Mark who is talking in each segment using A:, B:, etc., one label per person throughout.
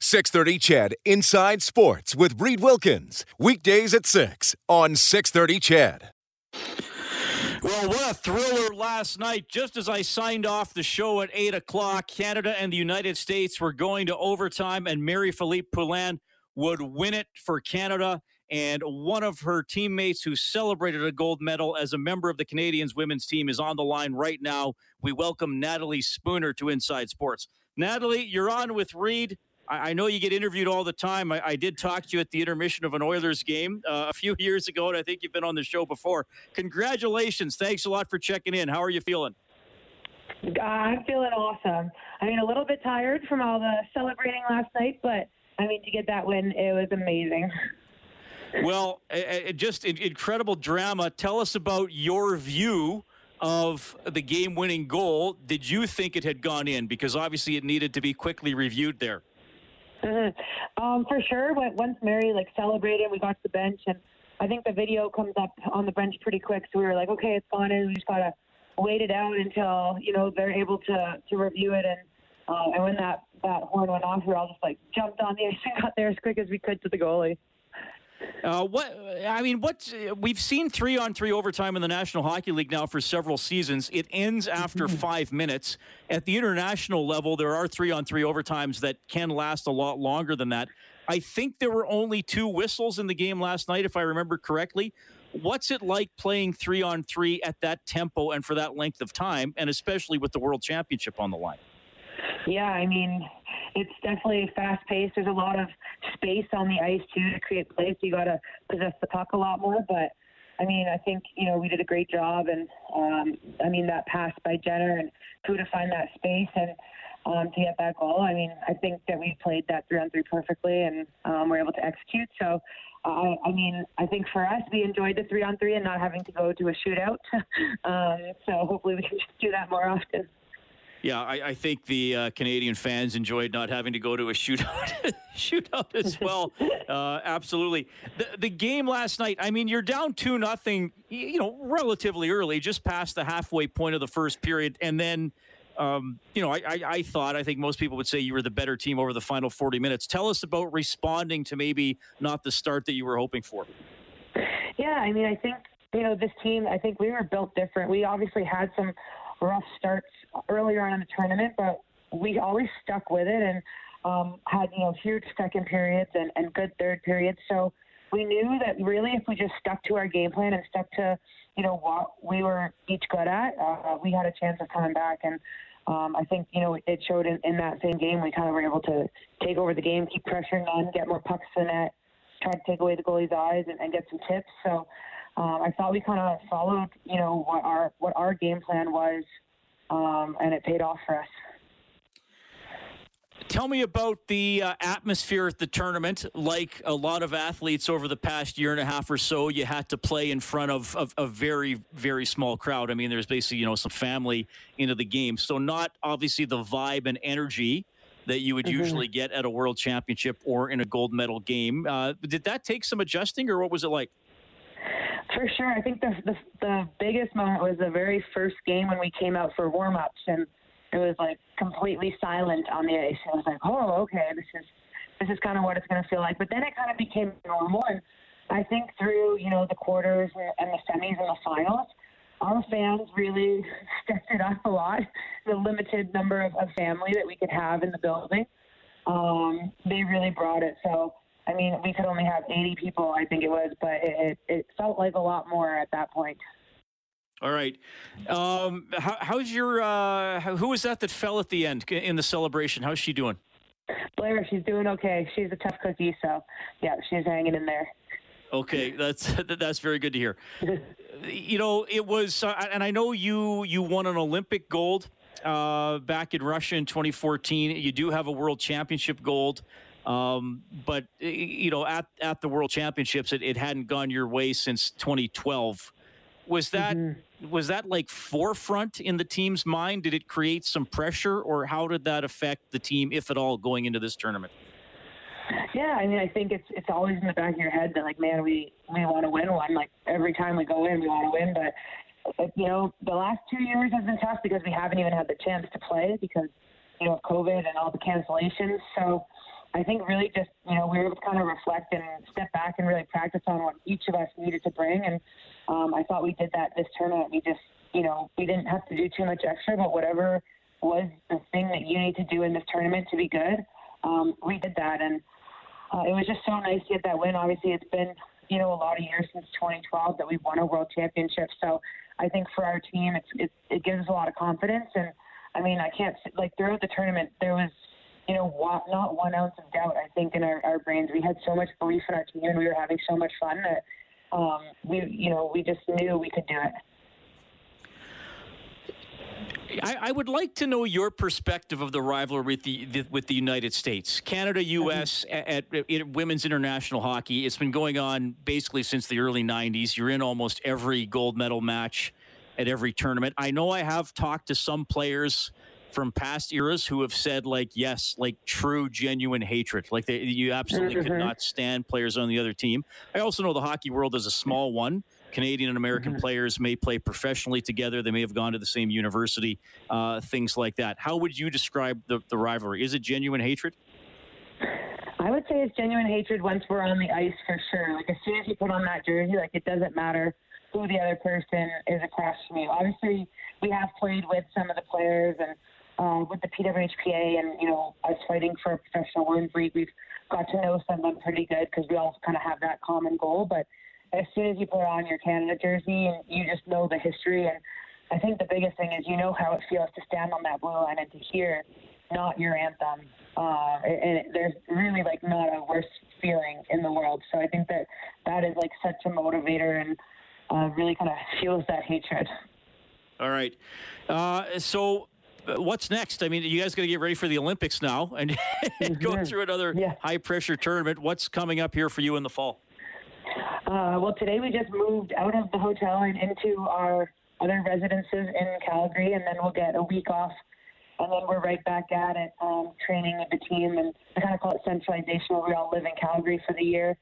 A: 630 CHED Inside Sports with Reid Wilkins. Weekdays at 6 on 630 CHED.
B: Well, what a thriller last night. Just as I signed off the show at 8 o'clock, Canada and the United States were going to overtime, and Marie-Philip Poulin would win it for Canada. And one of her teammates who celebrated a gold medal as a member of the Canadians women's team is on the line right now. We welcome Natalie Spooner to Inside Sports. Natalie, you're on with Reed. I, I know you get interviewed all the time. I, I, did talk to you at the intermission of an Oilers game uh, a few years ago, and I think you've been on the show before. Congratulations. Thanks a lot for checking in. How are you feeling?
C: I'm feeling awesome. I mean, a little bit tired from all the celebrating last night, but I mean, to get that win, it was amazing.
B: Well, it just incredible drama. Tell us about your view of the game winning goal. Did you think it had gone in? Because obviously it needed to be quickly reviewed there.
C: Mm-hmm. Um, for sure. Once Mary like celebrated, we got to the bench, and I think the video comes up on the bench pretty quick. So we were like, okay, it's gone in. We just gotta wait it out until you know they're able to to review it. And uh, and when that that horn went off, we all just like jumped on the ice and got there as quick as we could to the goalie.
B: Uh, what I mean, what we've seen three on three overtime in the National Hockey League now for several seasons. It ends after five minutes. At the international level, there are three on three overtimes that can last a lot longer than that. I think there were only two whistles in the game last night, if I remember correctly. What's it like playing three on three at that tempo and for that length of time, and especially with the World Championship on the line?
C: Yeah, I mean, it's definitely fast paced. There's a lot of space on the ice too to create plays. So you got to possess the puck a lot more. But I mean, I think you know we did a great job, and um, I mean that pass by Jenner and who to find that space and um, to get that goal. I mean, I think that we played that three on three perfectly, and um, we're able to execute. So. Uh, I mean, I think for us, we enjoyed the three on three and not having to go to a shootout. um, so hopefully, we can just do that more often.
B: Yeah, I, I think the uh, Canadian fans enjoyed not having to go to a shootout, shootout as well. Uh, absolutely. The, the game last night. I mean, you're down two nothing. You know, relatively early, just past the halfway point of the first period, and then. Um, you know, I, I, I, thought, I think most people would say you were the better team over the final 40 minutes. Tell us about responding to maybe not the start that you were hoping for.
C: Yeah, I mean, I think, you know, this team, I think we were built different. We obviously had some rough starts earlier on in the tournament, but we always stuck with it and um, had you know huge second periods and, and good third periods. So we knew that really if we just stuck to our game plan and stuck to you know what we were each good at, uh, we had a chance of coming back. And um, I think you know it showed in, in that same game. We kind of were able to take over the game, keep pressuring on, get more pucks in the net, try to take away the goalie's eyes, and, and get some tips. So um, I thought we kind of followed, you know, what our what our game plan was, um, and it paid off for us.
B: Tell me about the uh, atmosphere at the tournament. Like a lot of athletes over the past year and a half or so, you had to play in front of, of a very, very small crowd. I mean, there's basically, you know, some family into the game. So, not obviously the vibe and energy that you would mm-hmm. usually get at a world championship or in a gold medal game. Uh, did that take some adjusting, or what was it like?
C: For sure. I think the, the, the biggest moment was the very first game when we came out for warm ups and it was like completely silent on the ice. I was like, oh, okay, this is this is kind of what it's going to feel like. But then it kind of became normal, and I think through you know the quarters and the semis and the finals, our fans really stepped it up a lot. The limited number of, of family that we could have in the building, um, they really brought it. So I mean, we could only have 80 people, I think it was, but it, it felt like a lot more at that point.
B: All right. Um, how, how's your, uh, who was that that fell at the end in the celebration? How's she doing?
C: Blair, she's doing okay. She's a tough cookie, so yeah, she's hanging in there.
B: Okay, that's that's very good to hear. you know, it was, uh, and I know you you won an Olympic gold uh, back in Russia in 2014. You do have a World Championship gold. Um, but you know, at at the World Championships, it, it hadn't gone your way since 2012. Was that mm-hmm. was that like forefront in the team's mind? Did it create some pressure, or how did that affect the team, if at all, going into this tournament?
C: Yeah, I mean, I think it's it's always in the back of your head that like, man, we we want to win one. Like every time we go in, we want to win. But you know, the last two years has been tough because we haven't even had the chance to play because you know of COVID and all the cancellations. So I think really just you know we were able to kind of reflect and step back and really practice on what each of us needed to bring. And um, I thought we did that this tournament. We just you know we didn't have to do too much extra, but whatever was the thing that you need to do in this tournament to be good, um, we did that and uh, it was just so nice to get that win. Obviously, it's been you know a lot of years since 2012 that we've won a world championship. So I think for our team, it's, it, it gives us a lot of confidence. And I mean, I can't like throughout the tournament there was you know not one ounce of doubt. I think in our, our brains we had so much belief in our team and we were having so much fun that um, we you know we just knew we could do it.
B: I, I, would like to know your perspective of the rivalry with the, the with the United States, Canada, U.S. At, at, at, women's international hockey. It's been going on basically since the early '90s. You're in almost every gold medal match at every tournament. I know I have talked to some players from past eras who have said like yes like true genuine hatred like they, you absolutely mm-hmm. could not stand players on the other team i also know the hockey world is a small one Canadian and American mm-hmm. players may play professionally together. They may have gone to the same university, uh, things like that. How would you describe the, the rivalry? Is it genuine hatred?
C: I would say it's genuine hatred once we're on the ice for sure. Like as soon as you put on that jersey, like it doesn't matter who the other person is across from you. Obviously, we have played with some of the players and uh, with the PWHPA and you know us fighting for a professional women's league. We've got to know some of them pretty good because we all kind of have that common goal. But as soon as you put on your Canada jersey and you just know the history and I think the biggest thing is you know how it feels to stand on that blue line and to hear not your anthem. Uh, and it, there's really like not a worse feeling in the world. So I think that that is like such a motivator and uh, really kind of fuels that hatred.
B: All right. Uh, so what's next? I mean, you guys got to get ready for the Olympics now and, go through another yeah. high pressure tournament. What's coming up here for you in the fall?
C: Uh, well, today we just moved out of the hotel and into our other residences in Calgary, and then we'll get a week off, and then we're right back at it, um, training with the team, and I kind of call it centralization, where we all live in Calgary for the year.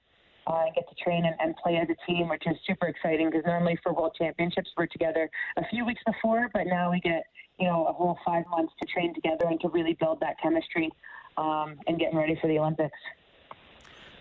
C: Uh, and get to train and, and play as a team, which is super exciting because normally for World Championships we're together a few weeks before, but now we get you know a whole five months to train together and to really build that chemistry um, and getting ready for the Olympics.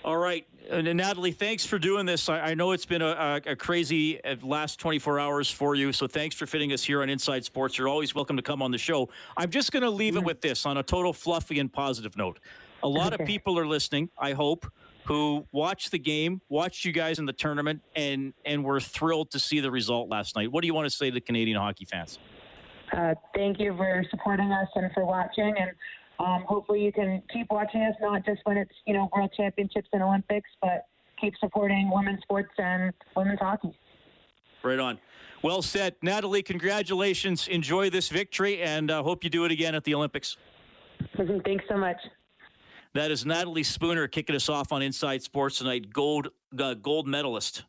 B: All right. And uh, Natalie, thanks for doing this. I, I know it's been a, a, crazy uh, last 24 hours for you, so thanks for fitting us here on Inside Sports. You're always welcome to come on the show. I'm just going to leave it with this on a total fluffy and positive note. A lot of people are listening, I hope, who watched the game, watched you guys in the tournament, and, and were thrilled to see the result last night. What do you want to say to Canadian hockey fans?
C: Uh, thank you for supporting us and for watching. And um, hopefully, you can keep watching us, not just when it's you know World Championships and Olympics, but keep supporting women's sports and women's hockey.
B: Right on. Well said, Natalie. Congratulations. Enjoy this victory, and uh, hope you do it again at the Olympics.
C: Thanks so much.
B: That is Natalie Spooner kicking us off on Inside Sports tonight. Gold uh, gold medalist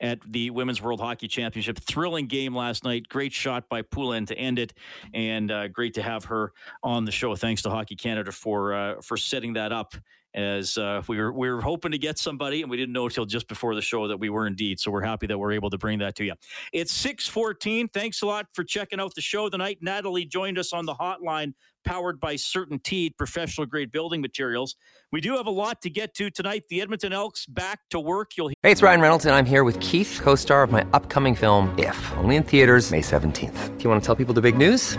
B: at the Women's World Hockey Championship. Thrilling game last night. Great shot by Poulin to end it, and uh, great to have her on the show. Thanks to Hockey Canada for uh, for setting that up. As uh, we were we were hoping to get somebody, and we didn't know until just before the show that we were indeed. So we're happy that we're able to bring that to you. It's six fourteen. Thanks a lot for checking out the show tonight. Natalie joined us on the hotline powered by CertainTeed professional grade building materials. We do have a lot to get to tonight. The Edmonton Elks back to work. You'll
D: Hey, it's Ryan Reynolds and I'm here with Keith, co-star of my upcoming film If, only in theaters May 17th. Do you want to tell people the big news?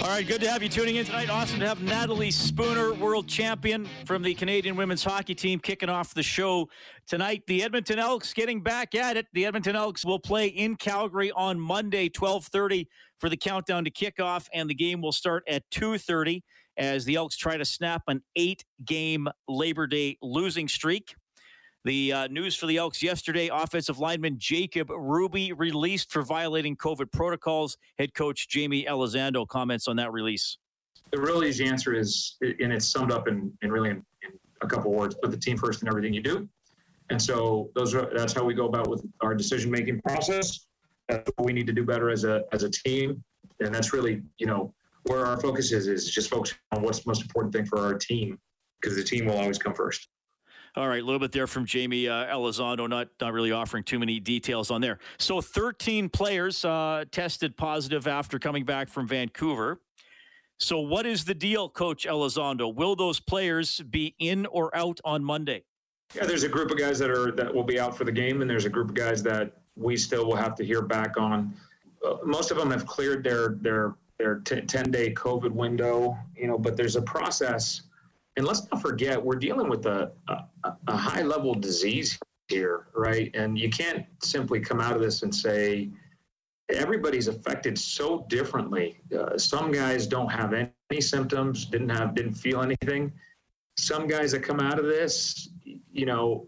B: All right, good to have you tuning in tonight. Awesome to have Natalie Spooner, world champion from the Canadian women's hockey team, kicking off the show tonight. The Edmonton Elks getting back at it. The Edmonton Elks will play in Calgary on Monday, 1230 for the countdown to kickoff, and the game will start at 2:30 as the Elks try to snap an eight-game Labor Day losing streak. The uh, news for the Elks yesterday offensive lineman Jacob Ruby released for violating COVID protocols. Head coach Jaime Elizondo comments on that release.
E: The real easy answer is, and it's summed up in, in really in, in a couple words put the team first in everything you do. And so those are, that's how we go about with our decision making process. That's what we need to do better as a as a team. And that's really, you know, where our focus is is just focusing on what's the most important thing for our team because the team will always come first.
B: All right, a little bit there from Jaime uh, Elizondo, not, not really offering too many details on there. So 13 players uh, tested positive after coming back from Vancouver. So what is the deal, Coach Elizondo? Will those players be in or out on Monday?
E: Yeah, there's a group of guys that are that will be out for the game, and there's a group of guys that we still will have to hear back on. Uh, most of them have cleared their their their 10 day COVID window, you know, but there's a process and let's not forget, we're dealing with a, a, a high level disease here, right? And you can't simply come out of this and say, everybody's affected so differently. Uh, some guys don't have any, any, symptoms, didn't have, didn't feel anything. Some guys that come out of this, you know,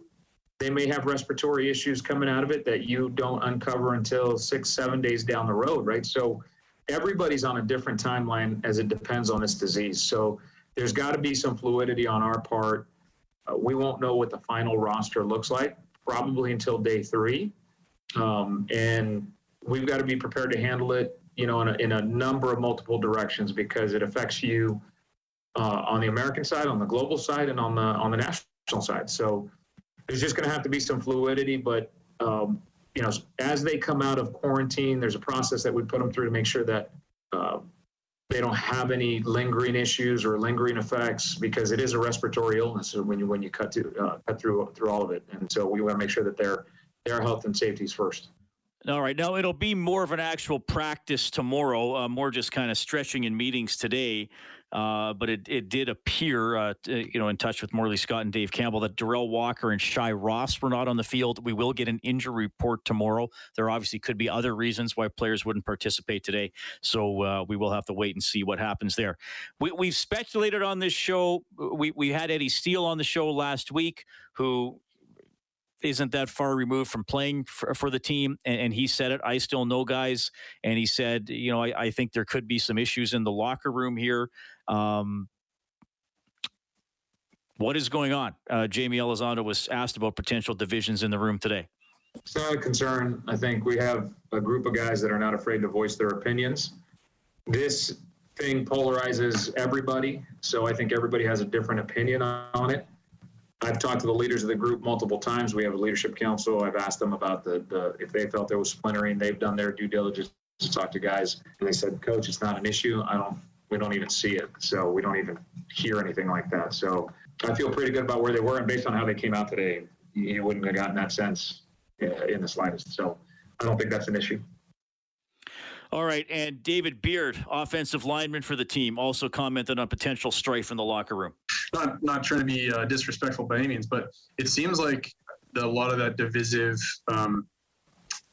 E: they may have respiratory issues coming out of it that you don't uncover until six, seven days down the road, right? So everybody's on a different timeline as it depends on this disease. So there's got to be some fluidity on our part. Uh, we won't know what the final roster looks like probably until day three, um, and we've got to be prepared to handle it. You know, in a, in a number of multiple directions because it affects you uh, on the American side, on the global side, and on the on the national side. So there's just going to have to be some fluidity, but um, you know, as they come out of quarantine, there's a process that we put them through to make sure that uh, they don't have any lingering issues or lingering effects because it is a respiratory illness when you when you cut to uh, cut through through all of it. And so we want to make sure that their their health and safety is first.
B: All right. Now it'll be more of an actual practice tomorrow, uh, more just kind of stretching in meetings today. Uh, but it, it did appear, uh, you know, in touch with Morley Scott and Dave Campbell, that Darrell Walker and Shai Ross were not on the field. We will get an injury report tomorrow. There obviously could be other reasons why players wouldn't participate today. So uh, we will have to wait and see what happens there. We, we've speculated on this show. We, we had Eddie Steele on the show last week, who isn't that far removed from playing for, for the team. And, and, he said it. I still know guys. And he said, you know, I, I think there could be some issues in the locker room here. Um, what is going on? Uh, Jaime Elizondo was asked about potential divisions in the room today.
E: It's not a concern. I think we have a group of guys that are not afraid to voice their opinions. This thing polarizes everybody, so I think everybody has a different opinion on it. I've talked to the leaders of the group multiple times. We have a leadership council. I've asked them about the, the if they felt there was splintering. They've done their due diligence to talk to guys, and they said, "Coach, it's not an issue. I don't. We don't even see it. So we don't even hear anything like that. So I feel pretty good about where they were, and based on how they came out today, you wouldn't have gotten that sense uh, in the slightest. So I don't think that's an issue.
B: All right, and David Beard, offensive lineman for the team, also commented on potential strife in the locker room.
F: Not not trying to be uh, disrespectful by any means, but it seems like the, a lot of that divisive um,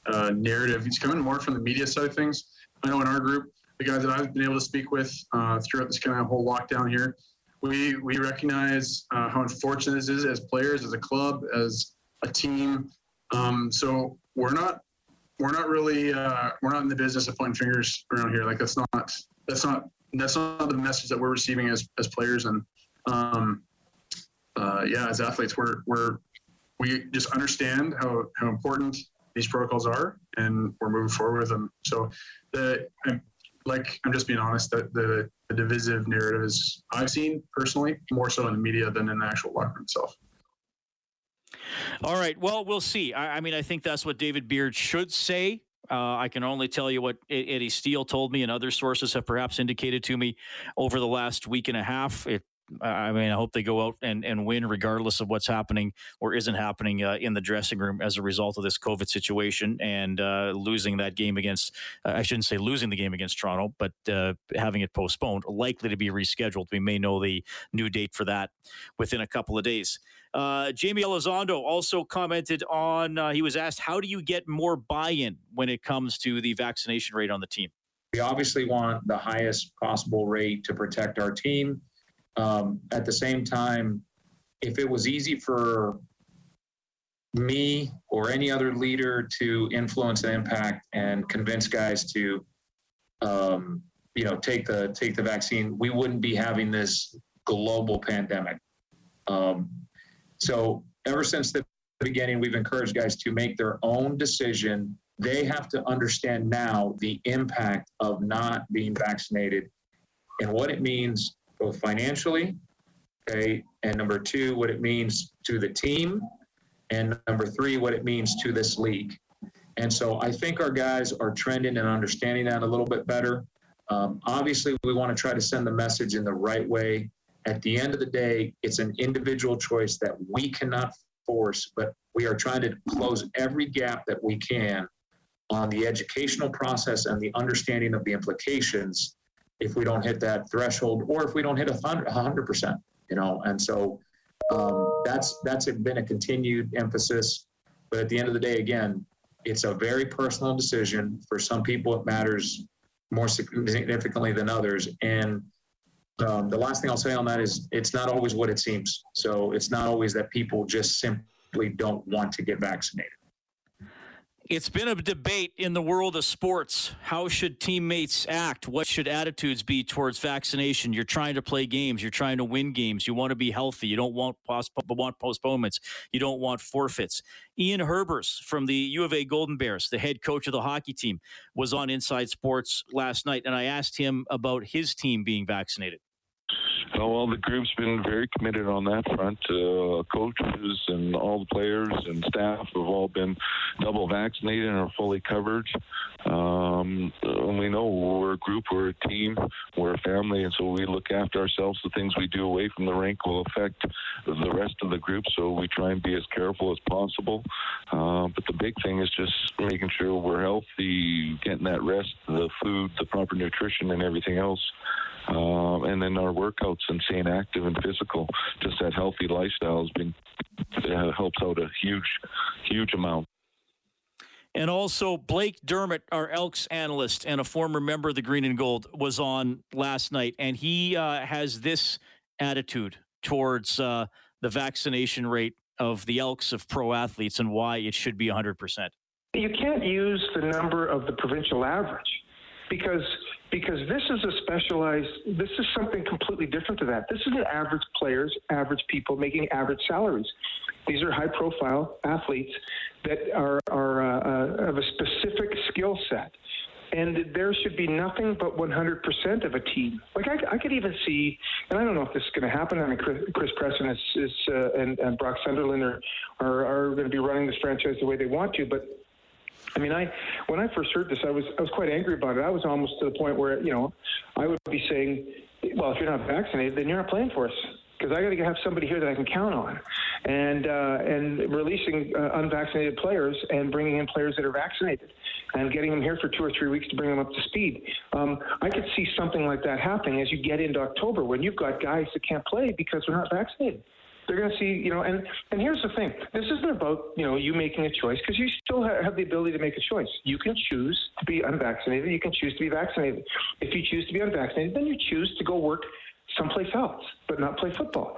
F: uh, narrative is coming more from the media side of things. I know in our group, the guys that I've been able to speak with uh, throughout this kind of whole lockdown here, we we recognize uh, how unfortunate this is as players, as a club, as a team. Um, so we're not we're not really uh, we're not in the business of pointing fingers around here. Like that's not that's not that's not the message that we're receiving as as players and um, uh, yeah, as athletes, we're we're we just understand how how important these protocols are, and we're moving forward with them. So the like I'm just being honest that the, the divisive narrative is I've seen personally more so in the media than in the actual locker room itself.
B: All right. Well, we'll see. I, I mean, I think that's what David Beard should say. Uh, I can only tell you what Eddie Steele told me, and other sources have perhaps indicated to me over the last week and a half. It I mean, I hope they go out and, and win regardless of what's happening or isn't happening uh, in the dressing room as a result of this COVID situation and uh, losing that game against, uh, I shouldn't say losing the game against Toronto, but uh, having it postponed, likely to be rescheduled. We may know the new date for that within a couple of days. Uh, Jaime Elizondo also commented on, uh, he was asked, how do you get more buy in when it comes to the vaccination rate on the team?
E: We obviously want the highest possible rate to protect our team. Um, at the same time, if it was easy for me or any other leader to influence and impact and convince guys to, um, you know, take the take the vaccine, we wouldn't be having this global pandemic. Um, so ever since the beginning, we've encouraged guys to make their own decision they have to understand now the impact of not being vaccinated and what it means both financially, okay, and number two, what it means to the team, and number three, what it means to this league. And so I think our guys are trending and understanding that a little bit better. Um, obviously, we want to try to send the message in the right way. At the end of the day, it's an individual choice that we cannot force, but we are trying to close every gap that we can on the educational process and the understanding of the implications if we don't hit that threshold or if we don't hit a hundred percent, you know, and so um, that's that's been a continued emphasis. But at the end of the day, again, it's a very personal decision. For some people, it matters more significantly than others. And um, the last thing I'll say on that is it's not always what it seems. So it's not always that people just simply don't want to get vaccinated.
B: It's been a debate in the world of sports. How should teammates act? What should attitudes be towards vaccination? You're trying to play games. You're trying to win games. You want to be healthy. You don't want, post- want postponements. You don't want forfeits. Ian Herbers from the U of A Golden Bears, the head coach of the hockey team, was on Inside Sports last night, and I asked him about his team being vaccinated.
G: Well, the group's been very committed on that front. Uh, coaches and all the players and staff have all been double vaccinated and are fully covered. Um, we know we're a group, we're a team, we're a family, and so we look after ourselves. The things we do away from the rink will affect the rest of the group, so we try and be as careful as possible. Uh, but the big thing is just making sure we're healthy, getting that rest, the food, the proper nutrition, and everything else. Um, and then our workouts and staying active and physical. Just that healthy lifestyle has been uh, helps out a huge, huge amount.
B: And also, Blake Dermott, our Elks analyst and a former member of the Green and Gold, was on last night, and he uh, has this attitude towards uh, the vaccination rate of the Elks of pro athletes and why it should be 100%.
H: You can't use the number of the provincial average because because this is a specialized this is something completely different to that this is an average players average people making average salaries these are high profile athletes that are are uh, uh, of a specific skill set and there should be nothing but 100% of a team. Like I, I could even see, and I don't know if this is going to happen. I mean, Chris, Chris Preston is, is uh, and, and Brock Sunderland are, are, are going to be running this franchise the way they want to, but I mean, I when I first heard this, I was I was quite angry about it. I was almost to the point where you know I would be saying, well, if you're not vaccinated, then you're not playing for us because I got to have somebody here that I can count on, and uh, and releasing uh, unvaccinated players and bringing in players that are vaccinated, and getting them here for two or three weeks to bring them up to speed. Um, I could see something like that happening as you get into October when you've got guys that can't play because they're not vaccinated. They're going to see, you know, and and here's the thing: this isn't about you know you making a choice because you still have the ability to make a choice. You can choose to be unvaccinated. You can choose to be vaccinated. If you choose to be unvaccinated, then you choose to go work someplace else, but not play football.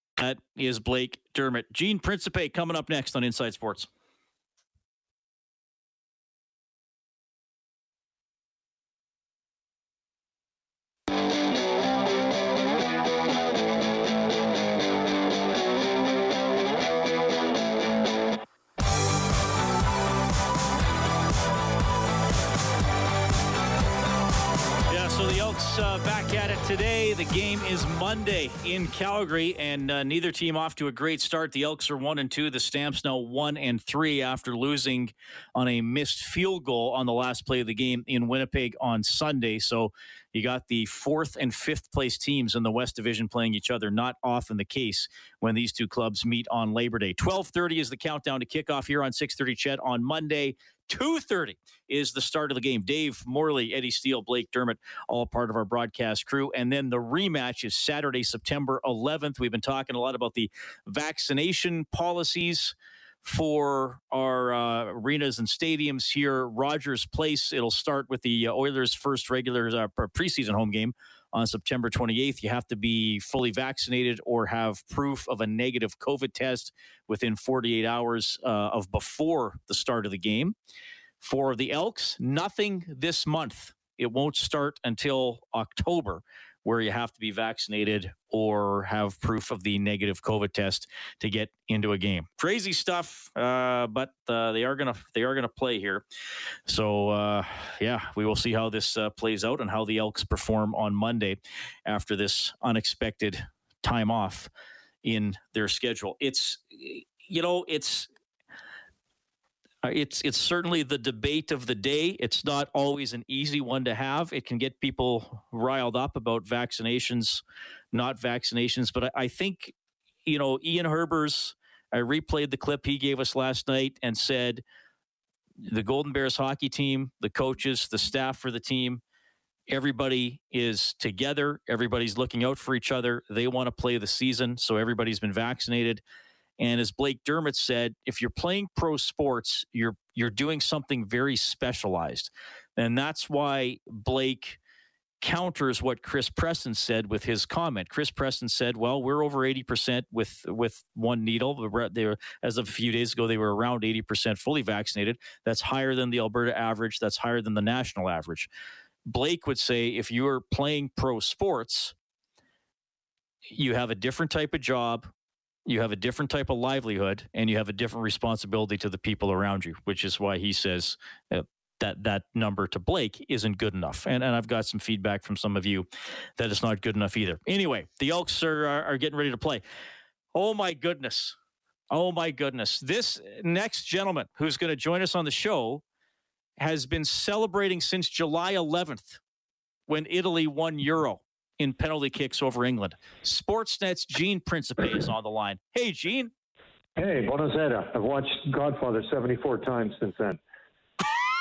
B: That is Blake Dermott. Gene Principe coming up next on Inside Sports. Today. The game is Monday in Calgary, and uh, neither team off to a great start. The Elks are one and two. The Stamps now one and three after losing on a missed field goal on the last play of the game in Winnipeg on Sunday. So you got the fourth and fifth place teams in the West Division playing each other. Not often the case when these two clubs meet on Labor Day. Twelve thirty is the countdown to kickoff here on six thirty. CHED on Monday. 2.30 is the start of the game. Dave Morley, Eddie Steele, Blake Dermott, all part of our broadcast crew. And then the rematch is Saturday, September 11th. We've been talking a lot about the vaccination policies for our uh, arenas and stadiums here. Rogers Place, it'll start with the uh, Oilers' first regular uh, preseason home game on September 28th. You have to be fully vaccinated or have proof of a negative COVID test within 48 hours uh, of before the start of the game. For the Elks, nothing this month. It won't start until October where you have to be vaccinated or have proof of the negative COVID test to get into a game. Crazy stuff, uh, but uh, they are gonna they are gonna play here. So uh, yeah, we will see how this uh, plays out and how the Elks perform on Monday after this unexpected time off in their schedule. It's you know it's Uh, it's it's certainly the debate of the day. It's not always an easy one to have. It can get people riled up about vaccinations, not vaccinations. But I, I think, you know, Ian Herbers. I replayed the clip he gave us last night and said the Golden Bears hockey team, the coaches, the staff for the team, everybody is together. Everybody's looking out for each other. They want to play the season, so everybody's been vaccinated. And as Blake Dermott said, if you're playing pro sports, you're you're doing something very specialized. And that's why Blake counters what Chris Preston said with his comment. Chris Preston said, "Well, we're over 80% with with one needle. They were, as of a few days ago, they were around 80% fully vaccinated. That's higher than the Alberta average. That's higher than the national average." Blake would say, if you are playing pro sports, you have a different type of job you have a different type of livelihood and you have a different responsibility to the people around you, which is why he says uh, that that number to Blake isn't good enough. And, and I've got some feedback from some of you that it's not good enough either. Anyway, the Elks are, are, are getting ready to play. Oh my goodness. Oh my goodness. This next gentleman who's going to join us on the show has been celebrating since July 11th when Italy won Euro in penalty kicks over England. Sportsnet's Gene Principe is on the line. Hey, Gene.
I: Hey, buonasera. I've watched Godfather 74 times since then.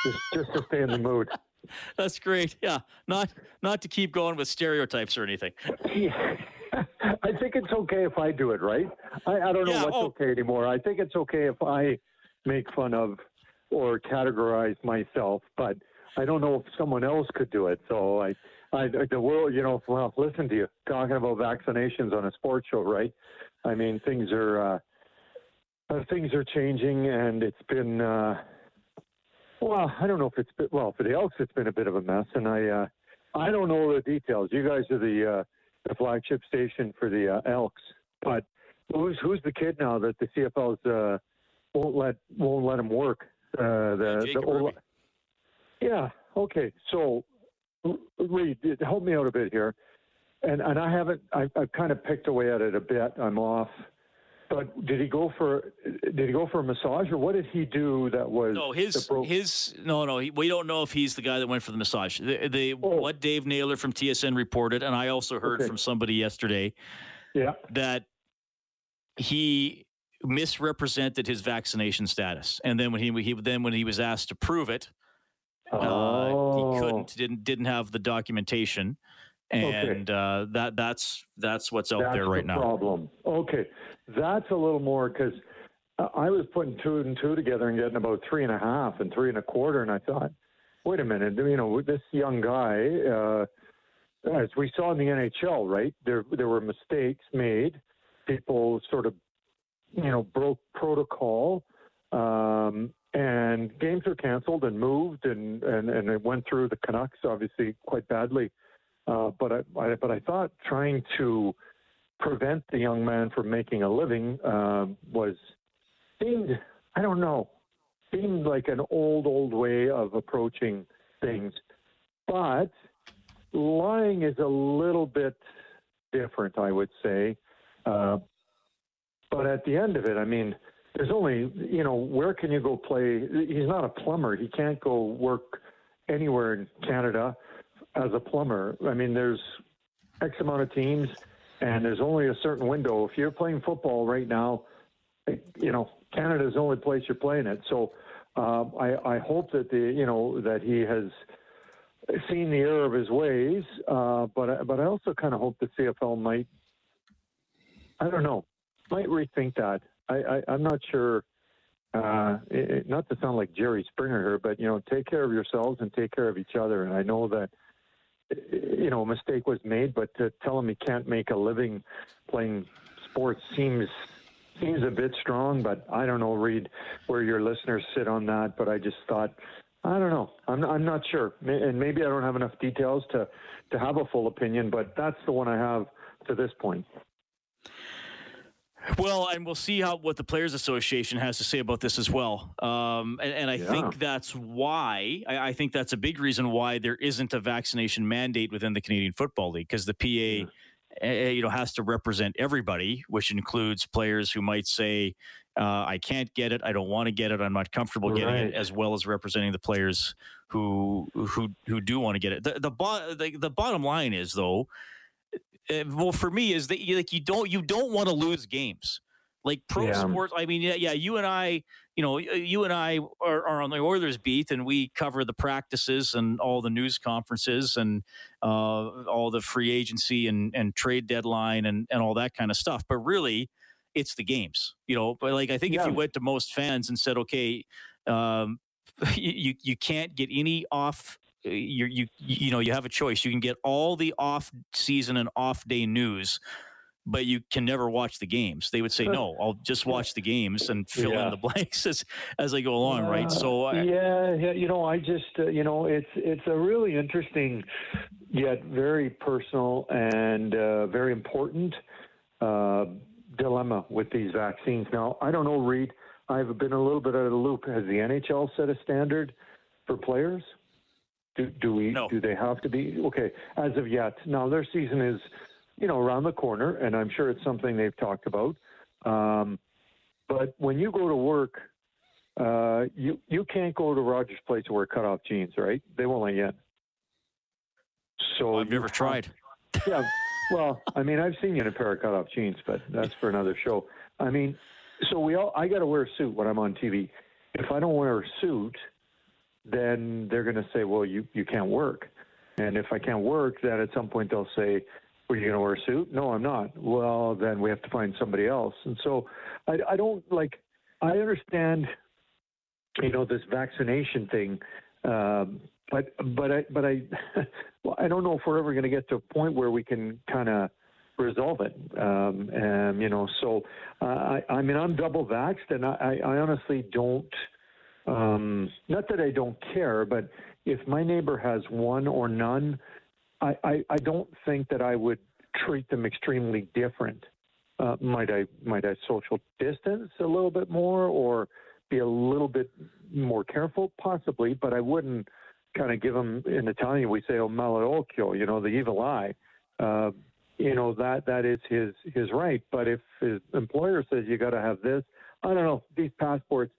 I: just, just to stay in the mood.
B: That's great. Yeah, not not to keep going with stereotypes or anything.
I: Yeah. I think it's okay if I do it, right? I, I don't know yeah, what's oh. okay anymore. I think it's okay if I make fun of or categorize myself, but I don't know if someone else could do it. So I I, the world, you know, well, listen to you talking about vaccinations on a sports show, right? I mean, things are uh, uh, things are changing, and it's been uh, well, I don't know if it's been, well for the Elks, it's been a bit of a mess, and I uh, I don't know the details. You guys are the uh, the flagship station for the uh, Elks, but who's who's the kid now that the CFLs uh, won't let won't let him work? Uh, the
B: the Ola-
I: yeah. Okay. So Reid, help me out a bit here. And and I haven't. I, I've kind of picked away at it a bit. I'm off. But did he go for did he go for a massage or what did he do that was
B: no his his no no he, we don't know if he's the guy that went for the massage the, the oh. what Dave Naylor from TSN reported and I also heard okay. from somebody yesterday
I: yeah
B: that he misrepresented his vaccination status and then when he, he then when he was asked to prove it uh,
I: oh.
B: he couldn't didn't didn't have the documentation, and okay. uh, that that's that's what's out
I: that's
B: there right
I: the
B: now.
I: Problem. Okay, that's a little more because I was putting two and two together and getting about three and a half and three and a quarter, and I thought, wait a minute, you know, this young guy, uh, as we saw in the NHL, right? There there were mistakes made. People sort of, you know, broke protocol. Um, and games were canceled and moved, and and and it went through the Canucks obviously quite badly. Uh, but I, I, but I thought trying to prevent the young man from making a living uh, was seemed I don't know seemed like an old old way of approaching things. But lying is a little bit different, I would say. Uh, but at the end of it, I mean, there's only, you know, where can you go play? He's not a plumber. He can't go work anywhere in Canada as a plumber. I mean, there's X amount of teams, and there's only a certain window. If you're playing football right now, you know, Canada's the only place you're playing it. So uh, I, I hope that the, you know, that he has seen the error of his ways. Uh, but but I also kind of hope the CFL might, I don't know, might rethink that. I, I am not sure. Uh, it, not to sound like Jerry Springer here, but you know, take care of yourselves and take care of each other. And I know that you know a mistake was made, but to tell him he can't make a living playing sports seems seems a bit strong. But I don't know, Reid, where your listeners sit on that. But I just thought. I don't know. I'm I'm not sure, and maybe I don't have enough details to to have a full opinion. But that's the one I have to this point.
B: Well, and we'll see how what the Players Association has to say about this as well. Um, and, and, I yeah. think that's why I, I, think that's a big reason why there isn't a vaccination mandate within the Canadian Football League because the PA, yeah. uh, you know, has to represent everybody, which includes players who might say, uh, "I can't get it, I don't want to get it, I'm not comfortable getting right. it," as well as representing the players who who who do want to get it. The the, bo- the, the bottom line is though well for me is that you like you don't you don't want to lose games like pro yeah. sports i mean yeah, yeah you and i you know you and i are, are, on the oilers beat and we cover the practices and all the news conferences and uh, all the free agency and, and trade deadline and, and all that kind of stuff but really it's the games you know but like i think yeah. if you went to most fans and said okay um, you you can't get any off you you you know you have a choice. You can get all the off season and off day news, but you can never watch the games. They would say no. I'll just watch the games and fill yeah. in the blanks as as I go along. Uh, right. So
I: I, yeah, yeah. You know, I just uh, you know it's it's a really interesting yet very personal and uh, very important uh, dilemma with these vaccines. Now I don't know, Reid. I've been a little bit out of the loop. Has the NHL set a standard for players? Do, do we?
B: No.
I: Do they have to be okay? As of yet, now their season is, you know, around the corner, and I'm sure it's something they've talked about. Um, but when you go to work, uh, you you can't go to Rogers Place to wear cutoff jeans, right? They won't let you in.
B: So I've never tried.
I: Yeah. Well, I mean, I've seen you in a pair of cutoff jeans, but that's for another show. I mean, so we all I got to wear a suit when I'm on TV. If I don't wear a suit, then they're going to say, well, you, you can't work. And if I can't work, then at some point they'll say, were you going to wear a suit? No, I'm not. Well, then we have to find somebody else. And so I, I don't like, I understand, you know, this vaccination thing. Um, but, but I, but I, well, I don't know if we're ever going to get to a point where we can kind of resolve it. Um, and, you know, so uh, I, I mean, I'm double vaxxed and I, I honestly don't, um, not that I don't care, but if my neighbor has one or none, I, I, I don't think that I would treat them extremely different. Uh, might I might I social distance a little bit more or be a little bit more careful? Possibly, but I wouldn't kind of give them in Italian we say "oh malocchio," you know, the evil eye. Uh, you know that that is his his right. But if his employer says you got to have this, I don't know. These passports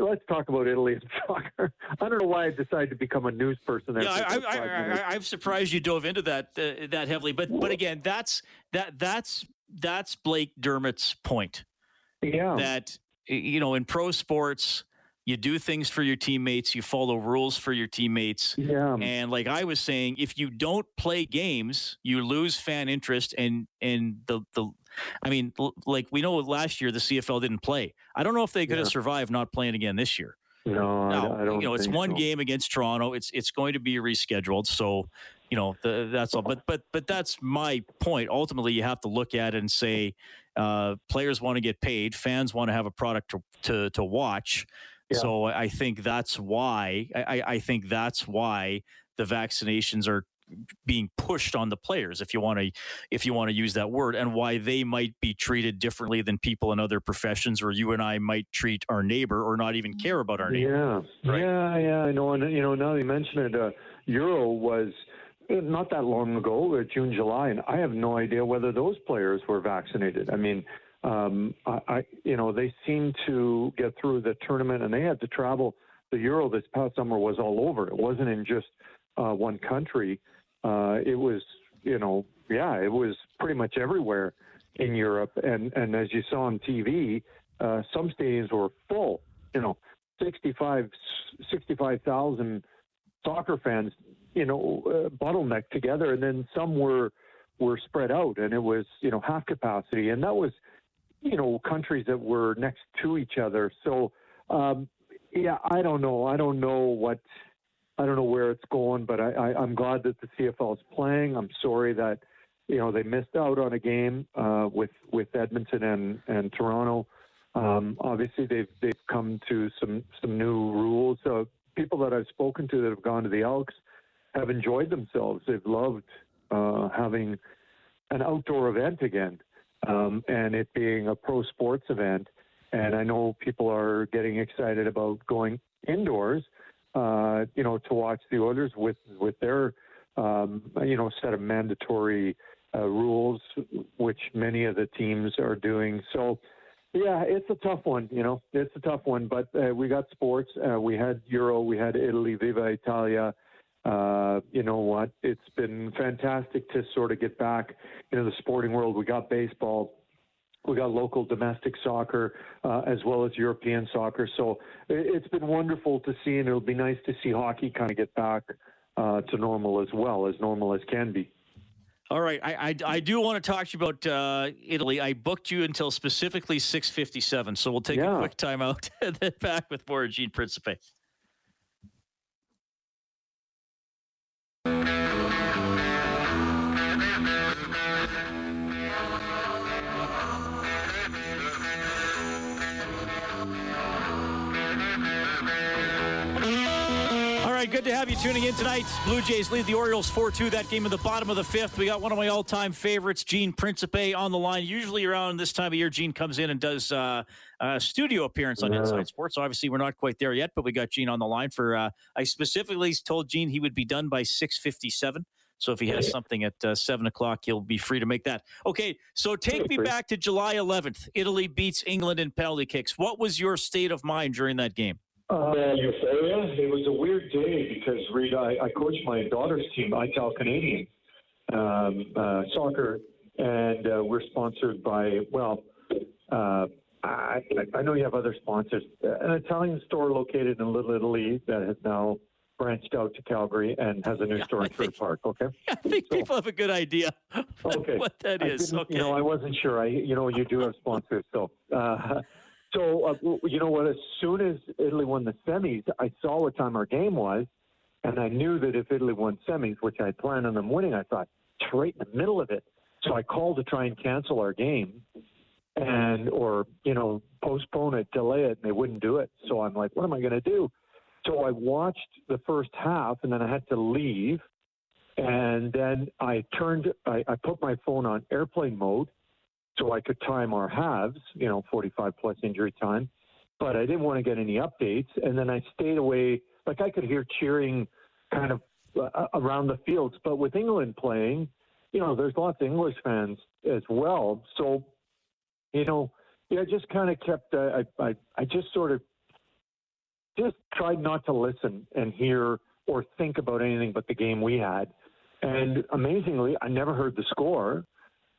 I: let's talk about Italy and soccer. I don't know why I decided to become a news person.
B: Yeah, I, am surprised you dove into that uh, that heavily. But but again, that's that that's that's Blake Dermott's point.
I: Yeah,
B: that you know in pro sports you do things for your teammates, you follow rules for your teammates.
I: Yeah.
B: And like I was saying, if you don't play games, you lose fan interest and and the the I mean, like we know last year the CFL didn't play. I don't know if they could yeah. have survived not playing again this year.
I: No, now,
B: I don't. You know, it's one so. game against Toronto. It's it's going to be rescheduled. So, you know, the, that's all. But but but that's my point. Ultimately, you have to look at it and say, uh, players want to get paid, fans want to have a product to to, to watch. Yeah. So I think that's why I, I think that's why the vaccinations are being pushed on the players if you want to if you want to use that word and why they might be treated differently than people in other professions or you and I might treat our neighbor or not even care about our neighbor.
I: Yeah. Right? Yeah, yeah, I know and you know now you mention it uh, Euro was not that long ago, June, July, and I have no idea whether those players were vaccinated. I mean, um, I, I, you know, they seemed to get through the tournament, and they had to travel. The Euro this past summer was all over. It wasn't in just uh, one country. Uh, it was, you know, yeah, it was pretty much everywhere in Europe. And and as you saw on TV, uh, some stadiums were full. You know, 65 65,000 soccer fans, you know, uh, bottlenecked together, and then some were were spread out, and it was you know half capacity, and that was you know countries that were next to each other. So um, yeah, I don't know. I don't know what. I don't know where it's going, but I, I, I'm glad that the CFL is playing. I'm sorry that you know they missed out on a game uh, with with Edmonton and and Toronto. Um, obviously, they've they've come to some some new rules. Uh, people that I've spoken to that have gone to the Elks have enjoyed themselves. They've loved uh, having an outdoor event again, um, and it being a pro sports event. And I know people are getting excited about going indoors, uh, you know, to watch the Oilers with with their um, you know set of mandatory uh, rules, which many of the teams are doing. So yeah, it's a tough one. You know, it's a tough one. But uh, we got sports. Uh, we had Euro. We had Italy. Viva Italia. Uh, you know what? It's been fantastic to sort of get back into the sporting world. We got baseball. We got local domestic soccer uh, as well as European soccer. So it's been wonderful to see, and it'll be nice to see hockey kind of get back uh, to normal as well, as normal as can be.
B: All right, I, I, I do want to talk to you about uh, Italy. I booked you until specifically six fifty seven, so we'll take yeah. a quick time out and then back with more Gene Principe. To have you tuning in tonight. Blue Jays lead the Orioles 4 2. That game in the bottom of the fifth. We got one of my all time favorites, Gene Principe, on the line. Usually around this time of year, Gene comes in and does uh, a studio appearance on yeah. Inside Sports. Obviously, we're not quite there yet, but we got Gene on the line for. Uh, I specifically told Gene he would be done by 657. So if he has something at uh, seven o'clock, he'll be free to make that. Okay, so take me back to July 11th. Italy beats England in penalty kicks. What was your state of mind during that game?
I: Uh, euphoria. It was a weird day because Reid, I, I coached my daughter's team, ITAL Canadian um, uh, soccer, and uh, we're sponsored by well. Uh, I, I know you have other sponsors. An Italian store located in Little Italy that has now branched out to Calgary and has a new store in Sherwood Park. Okay,
B: I think so, people have a good idea okay. what that is. Okay.
I: You know, I wasn't sure. I, you know, you do have sponsors, so uh, so, uh, you know what? As soon as Italy won the semis, I saw what time our game was, and I knew that if Italy won semis, which I planned on them winning, I thought, it's right in the middle of it. So I called to try and cancel our game, and or you know postpone it, delay it, and they wouldn't do it. So I'm like, what am I going to do? So I watched the first half, and then I had to leave, and then I turned, I, I put my phone on airplane mode so I could time our halves, you know, 45 plus injury time. But I didn't want to get any updates. And then I stayed away. Like I could hear cheering kind of uh, around the fields. But with England playing, you know, there's lots of English fans as well. So, you know, yeah, I just kind of kept, uh, I, I, I just sort of just tried not to listen and hear or think about anything but the game we had. And amazingly, I never heard the score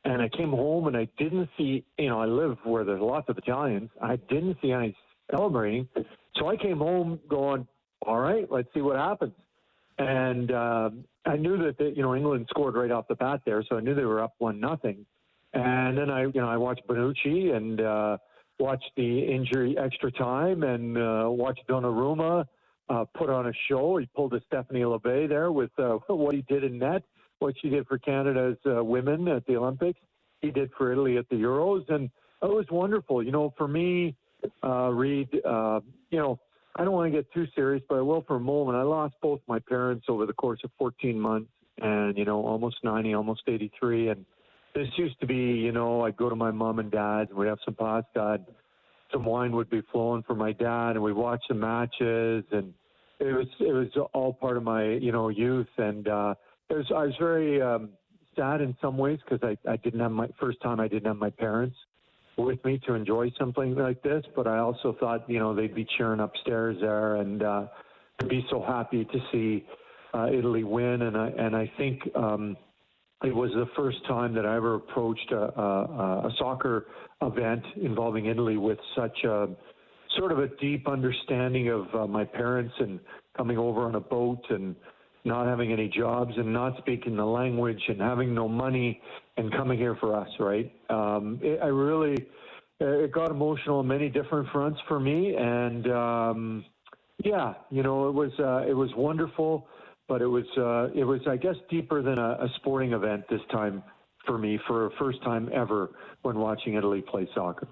I: and I came home and I didn't see, you know, I live where there's lots of Italians. I didn't see any celebrating. So I came home going, all right, let's see what happens. And uh, I knew that, the, you know, England scored right off the bat there. So I knew they were up one nothing. And then I, you know, I watched Bonucci and uh, watched the injury extra time and uh, watched Donnarumma uh, put on a show. He pulled a Stephanie Labbé there with uh, what he did in net what she did for Canada's uh, women at the Olympics. He did for Italy at the Euros, and it was wonderful. You know, for me, uh, Reid, uh, you know, I don't want to get too serious, but I will for a moment. I lost both my parents over the course of 14 months, and you know, almost 90, almost 83, and this used to be, you know, I'd go to my mom and dad's, and we'd have some pasta, and some wine would be flowing for my dad, and we'd watch the matches, and it was it was all part of my you know youth, and uh, it was, I was very um, sad in some ways because I, I didn't have my first time. I didn't have my parents with me to enjoy something like this, but I also thought you know they'd be cheering upstairs there and uh, to be so happy to see uh, Italy win. And I and I think. Um, it was the first time that I ever approached a, a, a soccer event involving Italy with such a sort of a deep understanding of uh, my parents and coming over on a boat and not having any jobs and not speaking the language and having no money and coming here for us, right? Um, it, I really, it got emotional on many different fronts for me. And, um, yeah, you know, it was, uh, it was wonderful but it was uh, it was I guess deeper than a, a sporting event this time for me for a first time ever when watching Italy play soccer.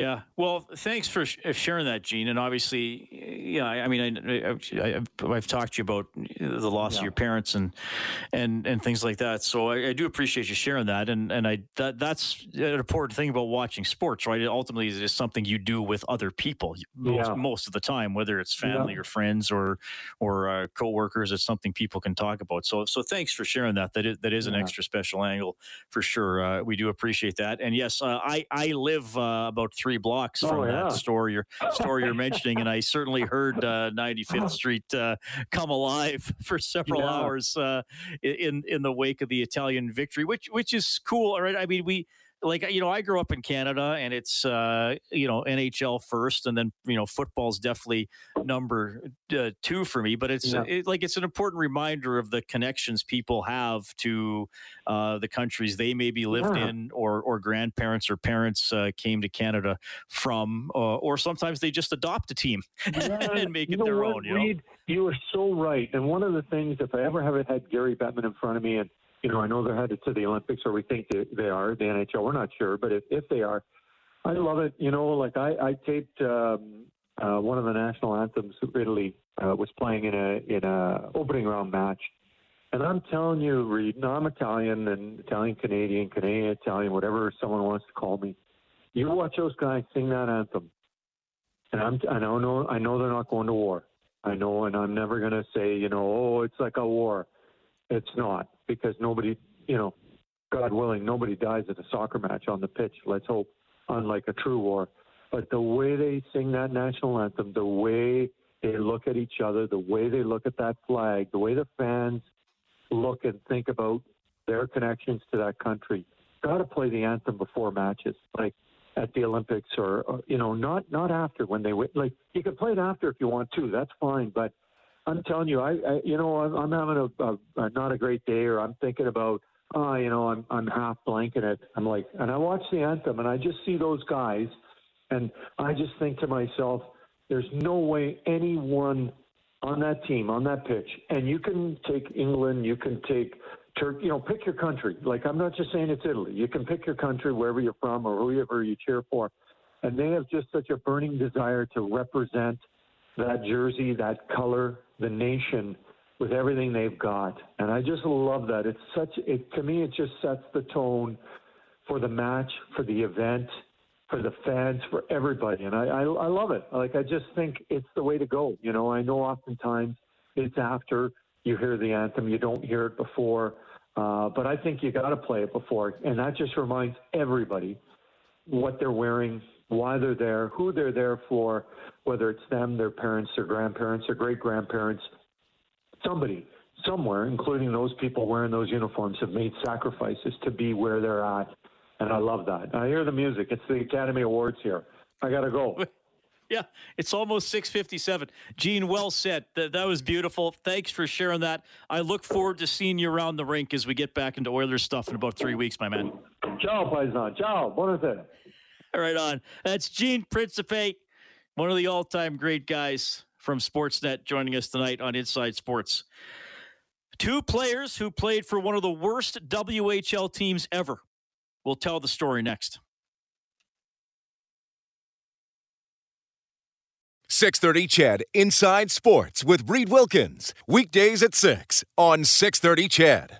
B: Yeah. Well, thanks for uh, sharing that, Gene. And obviously, yeah, I mean, I, have talked to you about the loss yeah. of your parents and and and things like that. So I, I, do appreciate you sharing that. And and I that that's an important thing about watching sports, right? It ultimately it is something you do with other people most, yeah. most of the time, whether it's family yeah. or friends or or uh, coworkers. It's something people can talk about. So so thanks for sharing that. That is, that is an extra special angle for sure. Uh, we do appreciate that. And yes, uh, I I live uh, about three three blocks from oh, yeah. that store you're story you're mentioning, and I certainly heard uh, 95th Street uh, come alive for several yeah. hours uh, in in the wake of the Italian victory, which which is cool. All right, I mean, we like you know i grew up in canada and it's uh you know nhl first and then you know football's definitely number uh, two for me but it's yeah. it, like it's an important reminder of the connections people have to uh the countries they maybe lived yeah. in or or grandparents or parents uh, came to canada from uh, or sometimes they just adopt a team yeah. and make
I: you
B: it their
I: what,
B: own you Reid,
I: you are so right and one of the things if i ever have had gary bettman in front of me and you know, I know they're headed to the Olympics, or we think they, are. The NHL, we're not sure, but if, if they are, I love it. You know, like I, I taped um, uh, one of the national anthems. Italy uh, was playing in a in a opening round match, and I'm telling you, Reid, I'm Italian and Italian Canadian, Canadian Italian, whatever someone wants to call me. You watch those guys sing that anthem, and I'm I know I know they're not going to war. I know, and I'm never going to say, you know, oh, it's like a war. It's not because nobody, you know, God willing, nobody dies at a soccer match on the pitch. Let's hope, unlike a true war. But the way they sing that national anthem, the way they look at each other, the way they look at that flag, the way the fans look and think about their connections to that country. Got to play the anthem before matches, like at the Olympics, or, or you know, not not after when they win. Like you can play it after if you want to. That's fine, but I'm telling you, I, I you know, I'm, I'm having a, a, a not a great day, or I'm thinking about, oh, you know, I'm I'm half blanking it. I'm like, and I watch the anthem, and I just see those guys, and I just think to myself, there's no way anyone on that team, on that pitch, and you can take England, you can take Turkey, you know, pick your country. Like I'm not just saying it's Italy. You can pick your country wherever you're from or whoever you cheer for, and they have just such a burning desire to represent that jersey, that color, the nation with everything they've got. And I just love that. It's such it to me it just sets the tone for the match, for the event, for the fans, for everybody. And I, I, I love it. Like I just think it's the way to go. You know, I know oftentimes it's after you hear the anthem, you don't hear it before. Uh, but I think you got to play it before, and that just reminds everybody what they're wearing, why they're there, who they're there for, whether it's them, their parents, their grandparents, their great grandparents, somebody somewhere, including those people wearing those uniforms, have made sacrifices to be where they're at. And I love that. I hear the music. It's the Academy Awards here. I got to go.
B: Yeah, it's almost 657. Gene, well said. That, that was beautiful. Thanks for sharing that. I look forward to seeing you around the rink as we get back into Oilers stuff in about three weeks, my man.
I: Ciao, Paisan. Ciao. Buonasera.
B: Right on. That's Gene Principe, one of the all time great guys from Sportsnet, joining us tonight on Inside Sports. Two players who played for one of the worst WHL teams ever. We'll tell the story next.
A: 630 CHED Inside Sports with Reid Wilkins. Weekdays at 6 on 630 CHED.